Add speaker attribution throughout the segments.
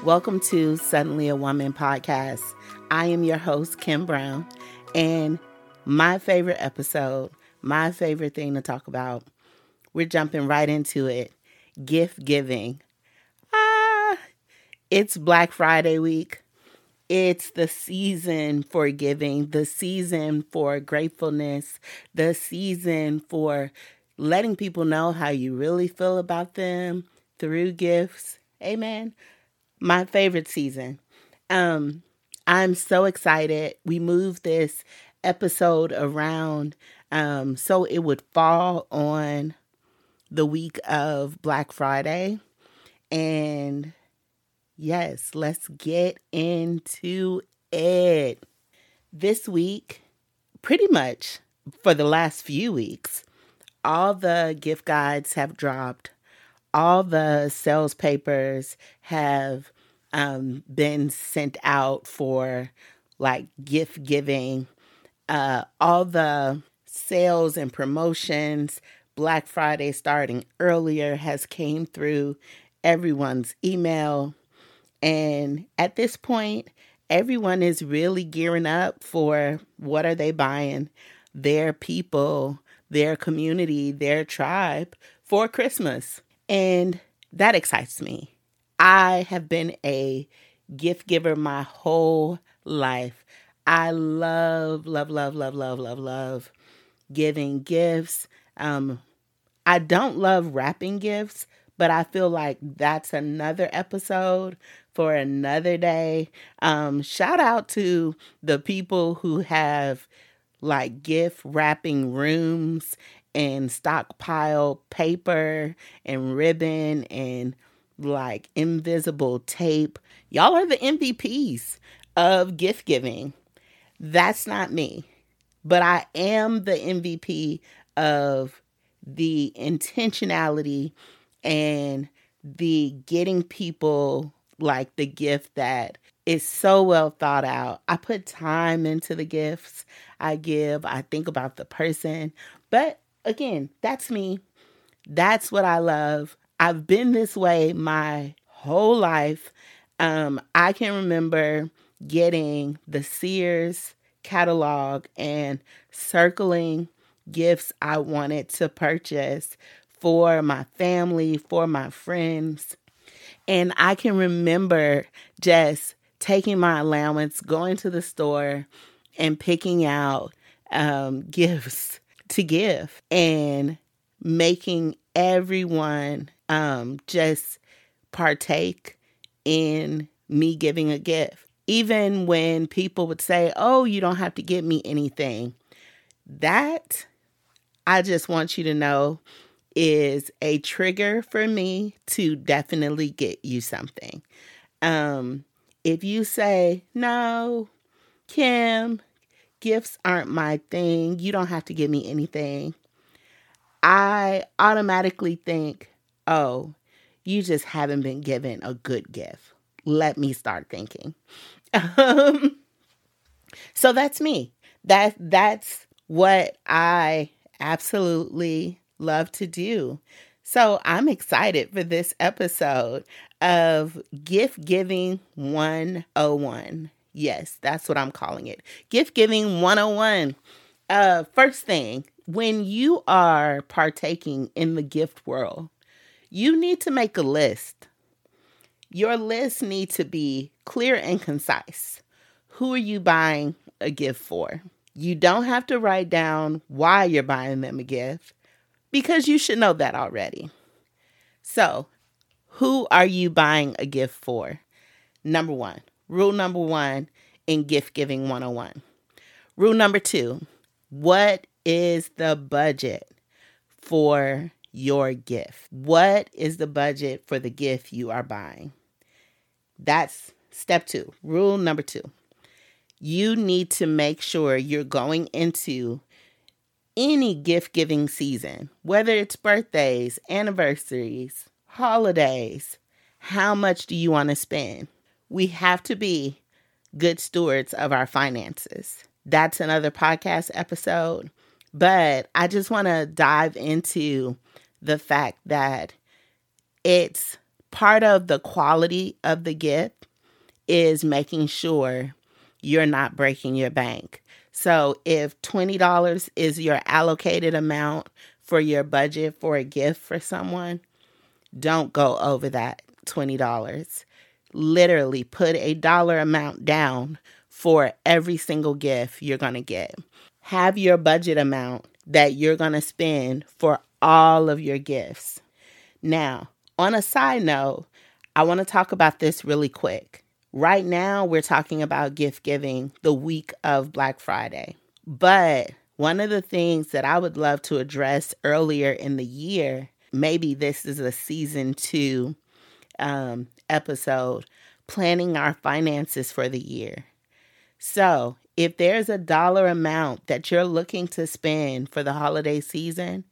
Speaker 1: Welcome to Suddenly a Woman podcast. I am your host, Kim Brown, and my favorite episode, my favorite thing to talk about, we're jumping right into it gift giving. Ah, it's Black Friday week. It's the season for giving, the season for gratefulness, the season for letting people know how you really feel about them through gifts. Amen. My favorite season. Um, I'm so excited. We moved this episode around um, so it would fall on the week of Black Friday. And yes, let's get into it. This week, pretty much for the last few weeks, all the gift guides have dropped, all the sales papers have um, been sent out for like gift giving, uh, all the sales and promotions Black Friday starting earlier has came through everyone's email. And at this point, everyone is really gearing up for what are they buying? Their people, their community, their tribe for Christmas. And that excites me. I have been a gift giver my whole life. I love, love, love, love, love, love, love giving gifts. Um, I don't love wrapping gifts, but I feel like that's another episode for another day. Um, shout out to the people who have like gift wrapping rooms and stockpile paper and ribbon and like invisible tape. Y'all are the MVPs of gift giving. That's not me, but I am the MVP of the intentionality and the getting people like the gift that is so well thought out. I put time into the gifts I give. I think about the person. But again, that's me. That's what I love. I've been this way my whole life. Um, I can remember getting the Sears catalog and circling gifts I wanted to purchase for my family, for my friends. And I can remember just taking my allowance, going to the store, and picking out um, gifts to give and making everyone um, just partake in me giving a gift. Even when people would say, Oh, you don't have to give me anything. That I just want you to know is a trigger for me to definitely get you something. Um, if you say, no, Kim, gifts aren't my thing, you don't have to give me anything, I automatically think, oh, you just haven't been given a good gift. Let me start thinking. Um, so that's me. That that's what I absolutely love to do. So I'm excited for this episode of Gift Giving 101. Yes, that's what I'm calling it. Gift Giving 101. Uh, first thing, when you are partaking in the gift world, you need to make a list. Your list needs to be clear and concise. Who are you buying a gift for? You don't have to write down why you're buying them a gift because you should know that already. So, who are you buying a gift for? Number one, rule number one in gift giving 101. Rule number two, what is the budget for your gift? What is the budget for the gift you are buying? That's step two, rule number two you need to make sure you're going into any gift giving season, whether it's birthdays, anniversaries, holidays. How much do you want to spend? We have to be good stewards of our finances. That's another podcast episode. But I just want to dive into the fact that it's part of the quality of the gift is making sure you're not breaking your bank. So if $20 is your allocated amount for your budget for a gift for someone, don't go over that $20. Literally put a dollar amount down for every single gift you're going to get. Have your budget amount that you're going to spend for all of your gifts. Now, on a side note, I want to talk about this really quick. Right now, we're talking about gift giving the week of Black Friday. But one of the things that I would love to address earlier in the year, maybe this is a season two um, episode, planning our finances for the year. So, if there's a dollar amount that you're looking to spend for the holiday season,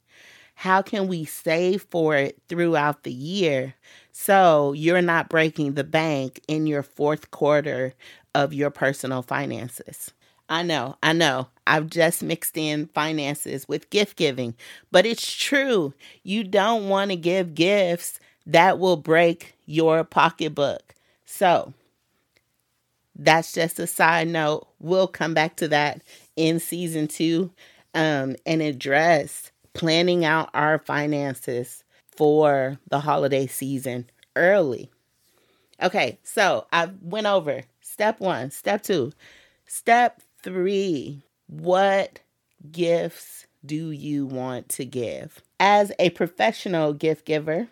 Speaker 1: how can we save for it throughout the year so you're not breaking the bank in your fourth quarter of your personal finances? I know, I know. I've just mixed in finances with gift giving, but it's true. You don't want to give gifts that will break your pocketbook. So, that's just a side note. We'll come back to that in season two um, and address planning out our finances for the holiday season early. Okay, so I went over step one, step two, step three. What gifts do you want to give? As a professional gift giver,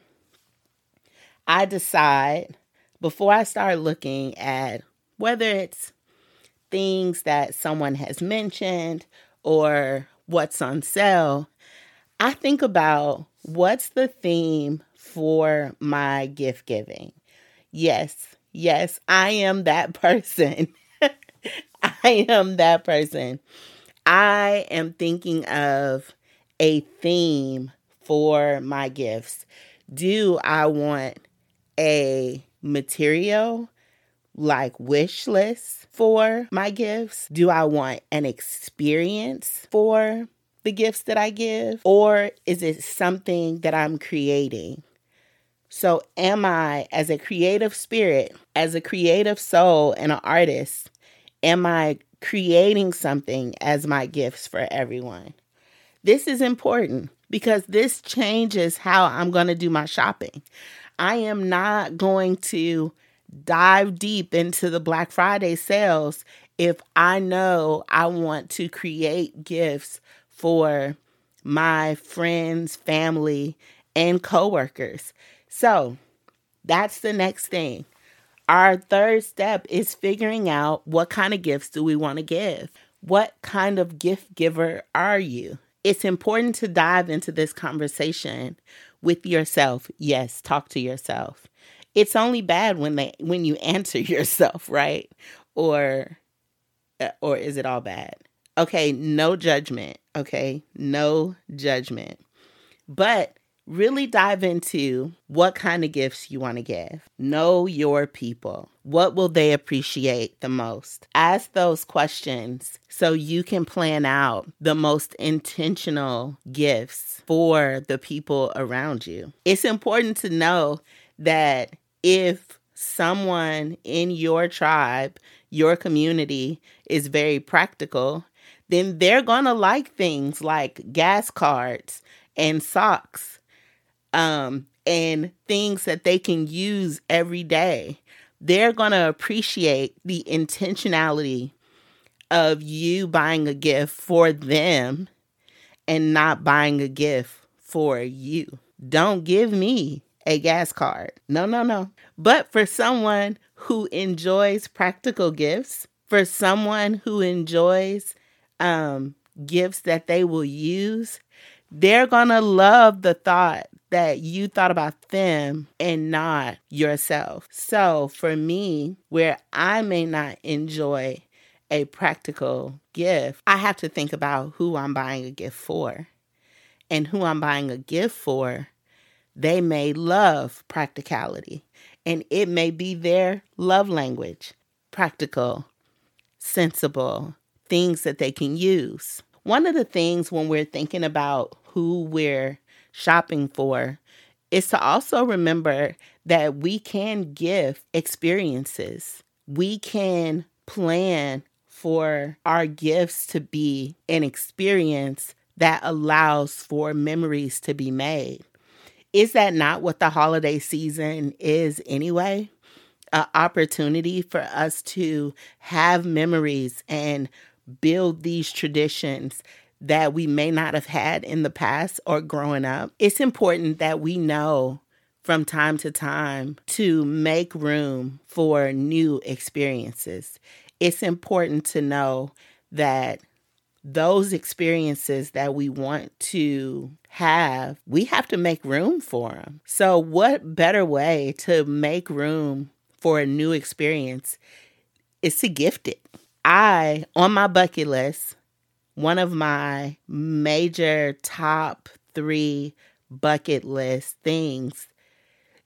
Speaker 1: I decide before I start looking at whether it's things that someone has mentioned or what's on sale, I think about what's the theme for my gift giving. Yes, yes, I am that person. I am that person. I am thinking of a theme for my gifts. Do I want a material like wish list for my gifts? Do I want an experience for the gifts that I give, or is it something that I'm creating? So, am I, as a creative spirit, as a creative soul, and an artist, am I creating something as my gifts for everyone? This is important because this changes how I'm going to do my shopping. I am not going to dive deep into the Black Friday sales if I know I want to create gifts for my friends, family, and coworkers. So that's the next thing. Our third step is figuring out what kind of gifts do we want to give? What kind of gift giver are you? It's important to dive into this conversation with yourself. Yes, talk to yourself. It's only bad when they when you answer yourself, right? Or uh, or is it all bad? Okay, no judgment. Okay, no judgment. But really dive into what kind of gifts you want to give. Know your people. What will they appreciate the most? Ask those questions so you can plan out the most intentional gifts for the people around you. It's important to know that if someone in your tribe, your community is very practical, then they're going to like things like gas cards and socks um, and things that they can use every day. They're going to appreciate the intentionality of you buying a gift for them and not buying a gift for you. Don't give me a gas card. No, no, no. But for someone who enjoys practical gifts, for someone who enjoys um, gifts that they will use, they're going to love the thought that you thought about them and not yourself. So for me, where I may not enjoy a practical gift, I have to think about who I'm buying a gift for. And who I'm buying a gift for, they may love practicality. And it may be their love language practical, sensible, things that they can use. One of the things when we're thinking about who we're shopping for is to also remember that we can give experiences. We can plan for our gifts to be an experience that allows for memories to be made. Is that not what the holiday season is anyway? An opportunity for us to have memories and build these traditions that we may not have had in the past or growing up. It's important that we know from time to time to make room for new experiences. It's important to know that those experiences that we want to have, we have to make room for them. So, what better way to make room for a new experience is to gift it? I, on my bucket list, one of my major top three bucket list things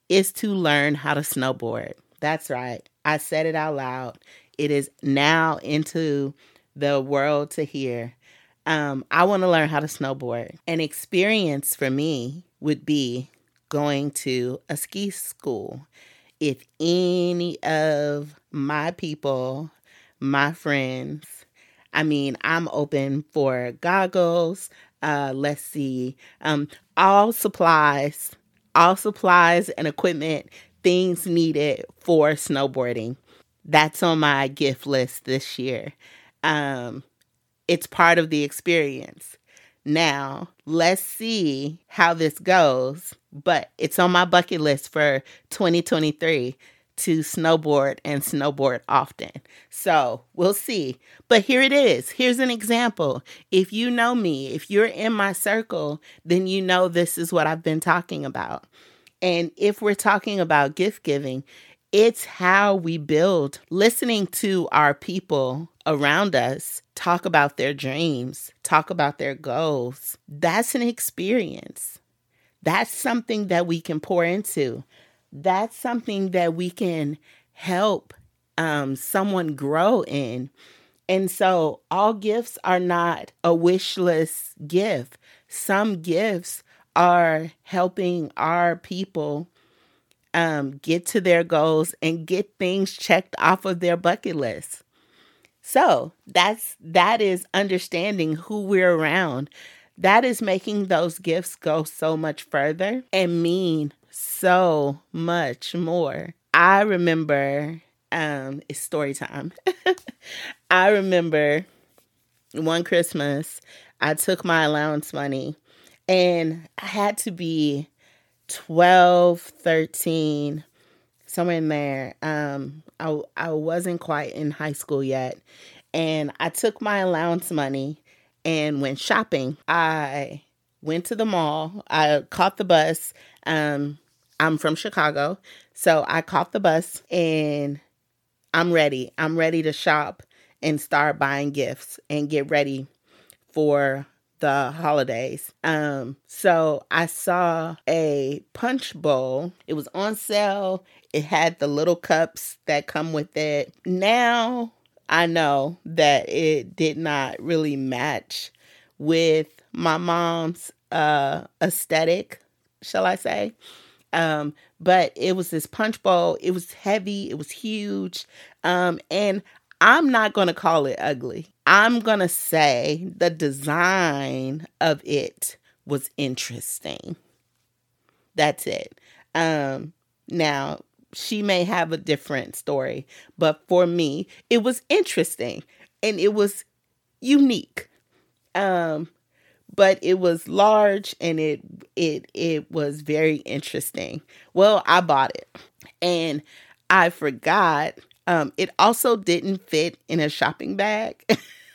Speaker 1: is to learn how to snowboard. That's right. I said it out loud. It is now into the world to hear. Um, I want to learn how to snowboard. An experience for me would be going to a ski school. If any of my people, my friends, I mean, I'm open for goggles. Uh, let's see, um, all supplies, all supplies and equipment, things needed for snowboarding. That's on my gift list this year. Um, it's part of the experience. Now, let's see how this goes, but it's on my bucket list for 2023 to snowboard and snowboard often. So we'll see. But here it is. Here's an example. If you know me, if you're in my circle, then you know this is what I've been talking about. And if we're talking about gift giving, it's how we build listening to our people around us talk about their dreams, talk about their goals. That's an experience. That's something that we can pour into. That's something that we can help um, someone grow in. And so, all gifts are not a wish list gift. Some gifts are helping our people um, get to their goals and get things checked off of their bucket list. So that's that is understanding who we're around. That is making those gifts go so much further and mean so much more. I remember um it's story time. I remember one Christmas I took my allowance money and I had to be 12, 13, somewhere in there. Um, I, I wasn't quite in high school yet. And I took my allowance money and went shopping. I went to the mall. I caught the bus. Um, I'm from Chicago. So I caught the bus and I'm ready. I'm ready to shop and start buying gifts and get ready for the holidays. Um, so I saw a punch bowl. It was on sale. It had the little cups that come with it. Now I know that it did not really match with my mom's uh aesthetic, shall I say. Um, but it was this punch bowl. It was heavy, it was huge. Um, and I'm not going to call it ugly. I'm going to say the design of it was interesting. That's it. Um, now, she may have a different story, but for me, it was interesting and it was unique. Um, but it was large and it it it was very interesting. Well, I bought it and I forgot um, it also didn't fit in a shopping bag.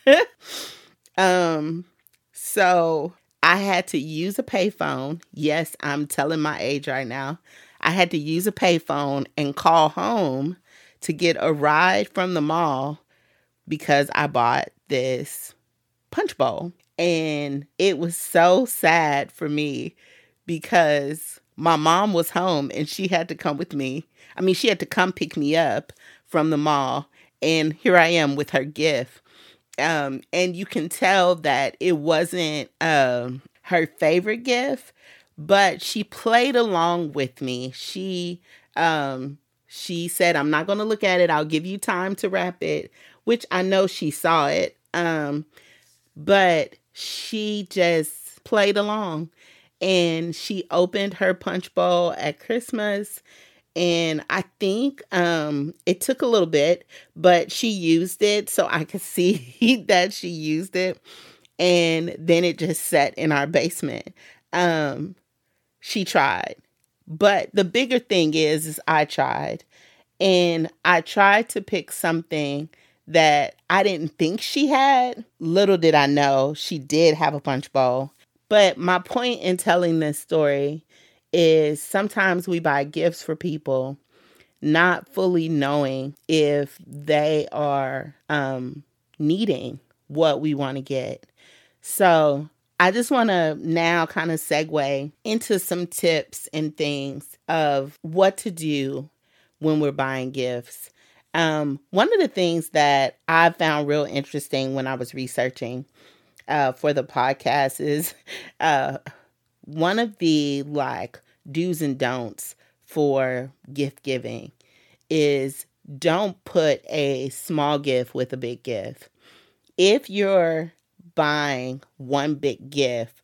Speaker 1: um, so I had to use a payphone. Yes, I'm telling my age right now. I had to use a payphone and call home to get a ride from the mall because I bought this punch bowl. And it was so sad for me because my mom was home and she had to come with me. I mean, she had to come pick me up from the mall. And here I am with her gift. Um, and you can tell that it wasn't um, her favorite gift, but she played along with me. She Um, she said, I'm not going to look at it. I'll give you time to wrap it, which I know she saw it. Um, but she just played along and she opened her punch bowl at Christmas. And I think um, it took a little bit, but she used it so I could see that she used it. And then it just sat in our basement. Um, she tried. But the bigger thing is, is I tried. And I tried to pick something that I didn't think she had. Little did I know she did have a punch bowl. But my point in telling this story is sometimes we buy gifts for people not fully knowing if they are um, needing what we want to get. So I just want to now kind of segue into some tips and things of what to do when we're buying gifts. Um, one of the things that I found real interesting when I was researching uh, for the podcast is uh, one of the like do's and don'ts for gift giving is don't put a small gift with a big gift. If you're buying one big gift,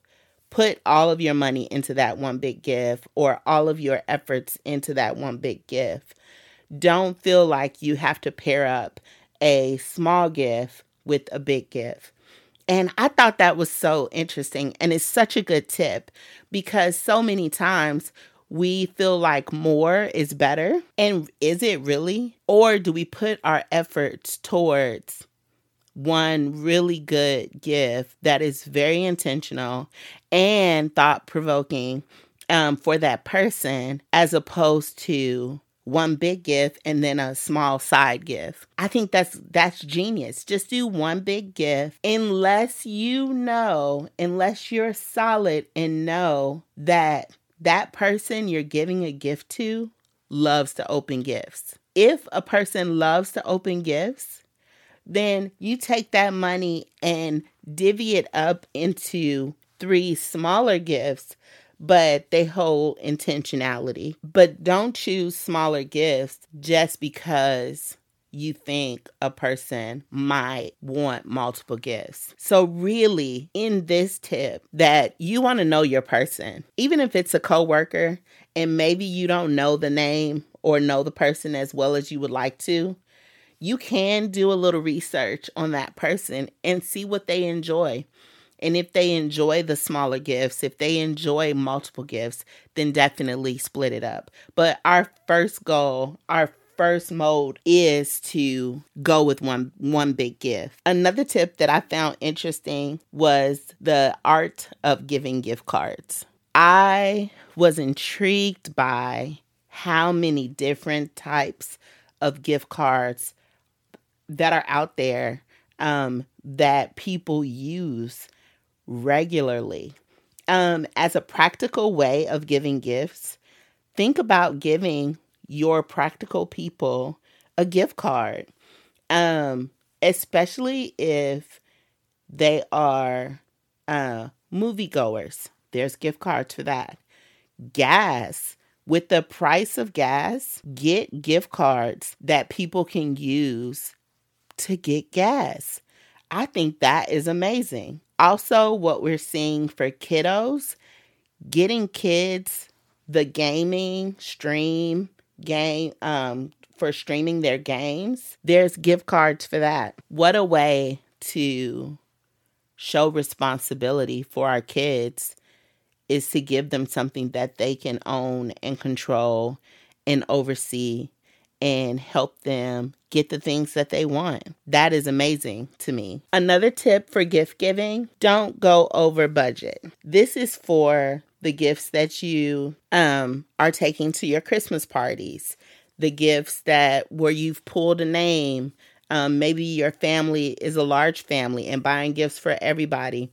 Speaker 1: put all of your money into that one big gift or all of your efforts into that one big gift. Don't feel like you have to pair up a small gift with a big gift. And I thought that was so interesting. And it's such a good tip because so many times we feel like more is better. And is it really? Or do we put our efforts towards one really good gift that is very intentional and thought provoking um, for that person, as opposed to one big gift and then a small side gift. I think that's that's genius. Just do one big gift unless you know, unless you're solid and know that that person you're giving a gift to loves to open gifts. If a person loves to open gifts, then you take that money and divvy it up into three smaller gifts, but they hold intentionality. But don't choose smaller gifts just because you think a person might want multiple gifts. So really in this tip that you want to know your person, even if it's a coworker and maybe you don't know the name or know the person as well as you would like to, you can do a little research on that person and see what they enjoy. And if they enjoy the smaller gifts, if they enjoy multiple gifts, then definitely split it up. But our first goal, our first mode is to go with one one big gift. Another tip that I found interesting was the art of giving gift cards. I was intrigued by how many different types of gift cards that are out there um, that people use regularly. Um, as a practical way of giving gifts, think about giving your practical people a gift card, um, especially if they are uh, moviegoers. There's gift cards for that. Gas. With the price of gas, get gift cards that people can use to get gas. I think that is amazing. Also, what we're seeing for kiddos, getting kids the gaming stream game um, for streaming their games, there's gift cards for that. What a way to show responsibility for our kids is to give them something that they can own and control and oversee and help them get the things that they want. That is amazing to me. Another tip for gift giving don't go over budget. This is for the gifts that you um, are taking to your Christmas parties, the gifts that where you've pulled a name. Um, maybe your family is a large family and buying gifts for everybody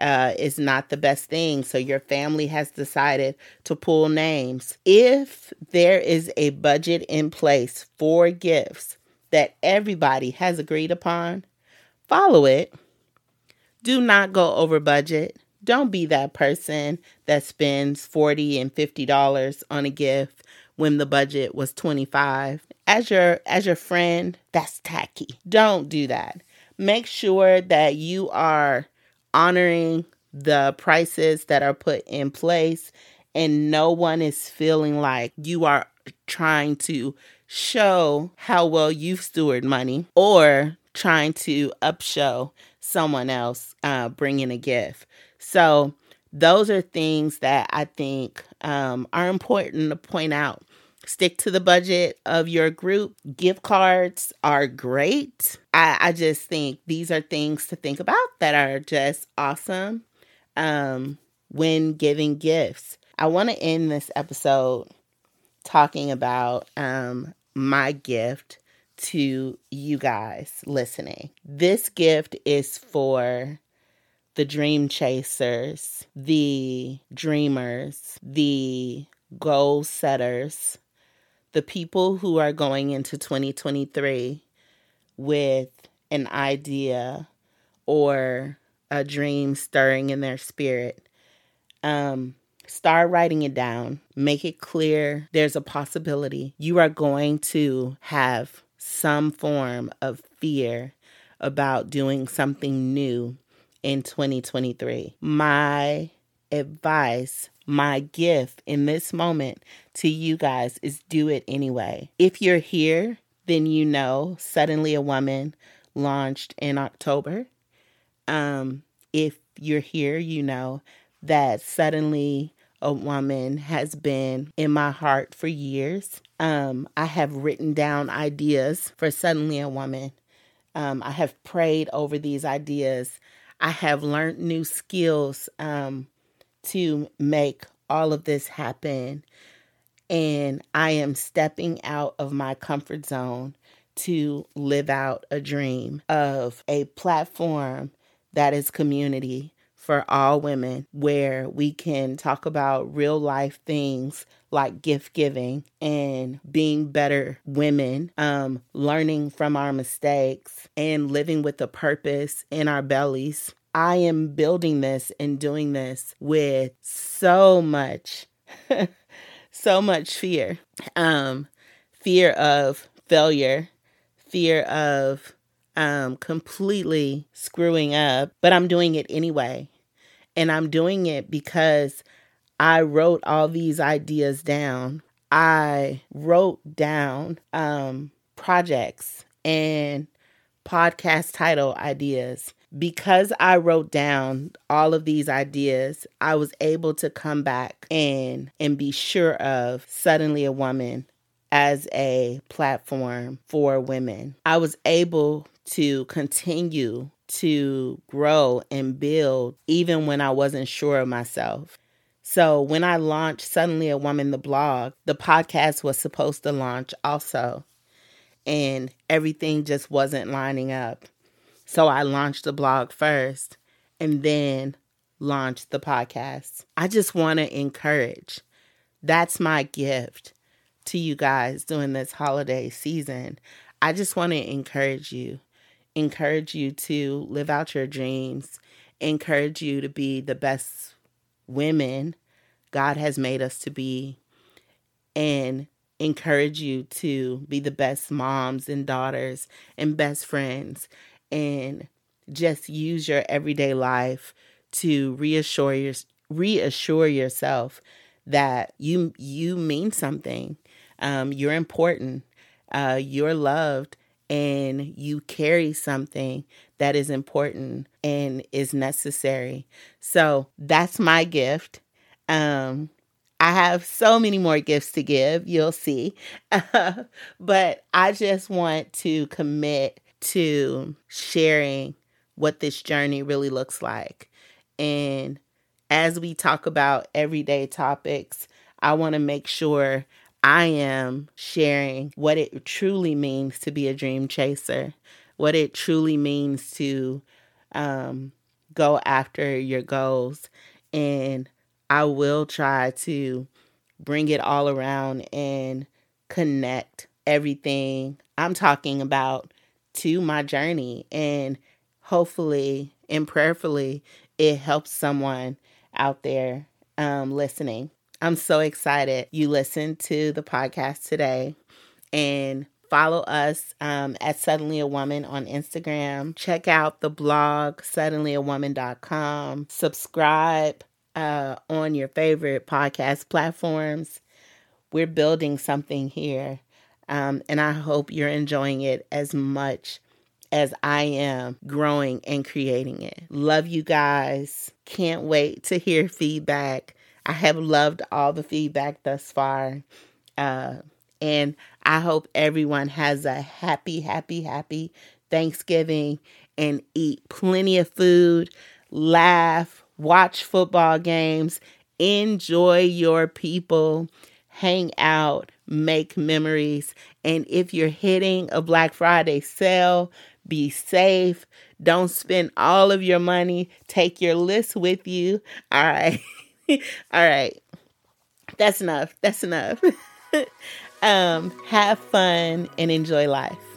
Speaker 1: uh, is not the best thing. So your family has decided to pull names. If there is a budget in place for gifts that everybody has agreed upon, follow it. Do not go over budget. Don't be that person that spends 40 and $50 on a gift when the budget was 25. As your as your friend, that's tacky. Don't do that. Make sure that you are honoring the prices that are put in place and no one is feeling like you are trying to show how well you've steward money or trying to upshow someone else uh, bringing a gift. So those are things that I think um, are important to point out. Stick to the budget of your group. Gift cards are great. I, I just think these are things to think about that are just awesome um, when giving gifts. I want to end this episode talking about um, my gift to you guys listening. This gift is for the dream chasers, the dreamers, the goal setters, the people who are going into 2023 with an idea or a dream stirring in their spirit. Um, start writing it down. Make it clear there's a possibility you are going to have some form of fear about doing something new in 2023. My advice, my gift in this moment to you guys is do it anyway. If you're here, then you know Suddenly a Woman launched in October. Um, if you're here, you know that Suddenly a Woman has been in my heart for years. Um, I have written down ideas for Suddenly a Woman. Um, I have prayed over these ideas I have learned new skills um, to make all of this happen. And I am stepping out of my comfort zone to live out a dream of a platform that is community for all women where we can talk about real life things like gift giving and being better women, um, learning from our mistakes and living with a purpose in our bellies. I am building this and doing this with so much, so much fear. Um, fear of failure, fear of um, completely screwing up, but I'm doing it anyway. And I'm doing it because I wrote all these ideas down. I wrote down um, projects and podcast title ideas. Because I wrote down all of these ideas, I was able to come back and and be sure of suddenly a woman as a platform for women. I was able to continue to grow and build even when I wasn't sure of myself. So when I launched Suddenly a Woman, the blog, the podcast was supposed to launch also. And everything just wasn't lining up. So I launched the blog first and then launched the podcast. I just want to encourage. That's my gift to you guys during this holiday season. I just want to encourage you. Encourage you to live out your dreams. Encourage you to be the best women God has made us to be and encourage you to be the best moms and daughters and best friends and just use your everyday life to reassure your, reassure yourself that you you mean something. Um, you're important uh, you're loved and you carry something that is important and is necessary. So that's my gift. Um, I have so many more gifts to give, you'll see. but I just want to commit to sharing what this journey really looks like. And as we talk about everyday topics, I want to make sure I am sharing what it truly means to be a dream chaser, what it truly means to um, go after your goals, and I will try to bring it all around and connect everything I'm talking about to my journey. And hopefully and prayerfully, it helps someone out there um, listening. I'm so excited you listened to the podcast today and follow us um, at Suddenly a Woman on Instagram. Check out the blog, suddenlyawoman.com. Subscribe uh, on your favorite podcast platforms. We're building something here, um, and I hope you're enjoying it as much as I am growing and creating it. Love you guys. Can't wait to hear feedback. I have loved all the feedback thus far. Uh, and I hope everyone has a happy, happy, happy Thanksgiving and eat plenty of food, laugh, watch football games, enjoy your people, hang out, make memories. And if you're hitting a Black Friday sale, be safe. Don't spend all of your money. Take your list with you. All right. all right. That's enough. That's enough. um, have fun and enjoy life.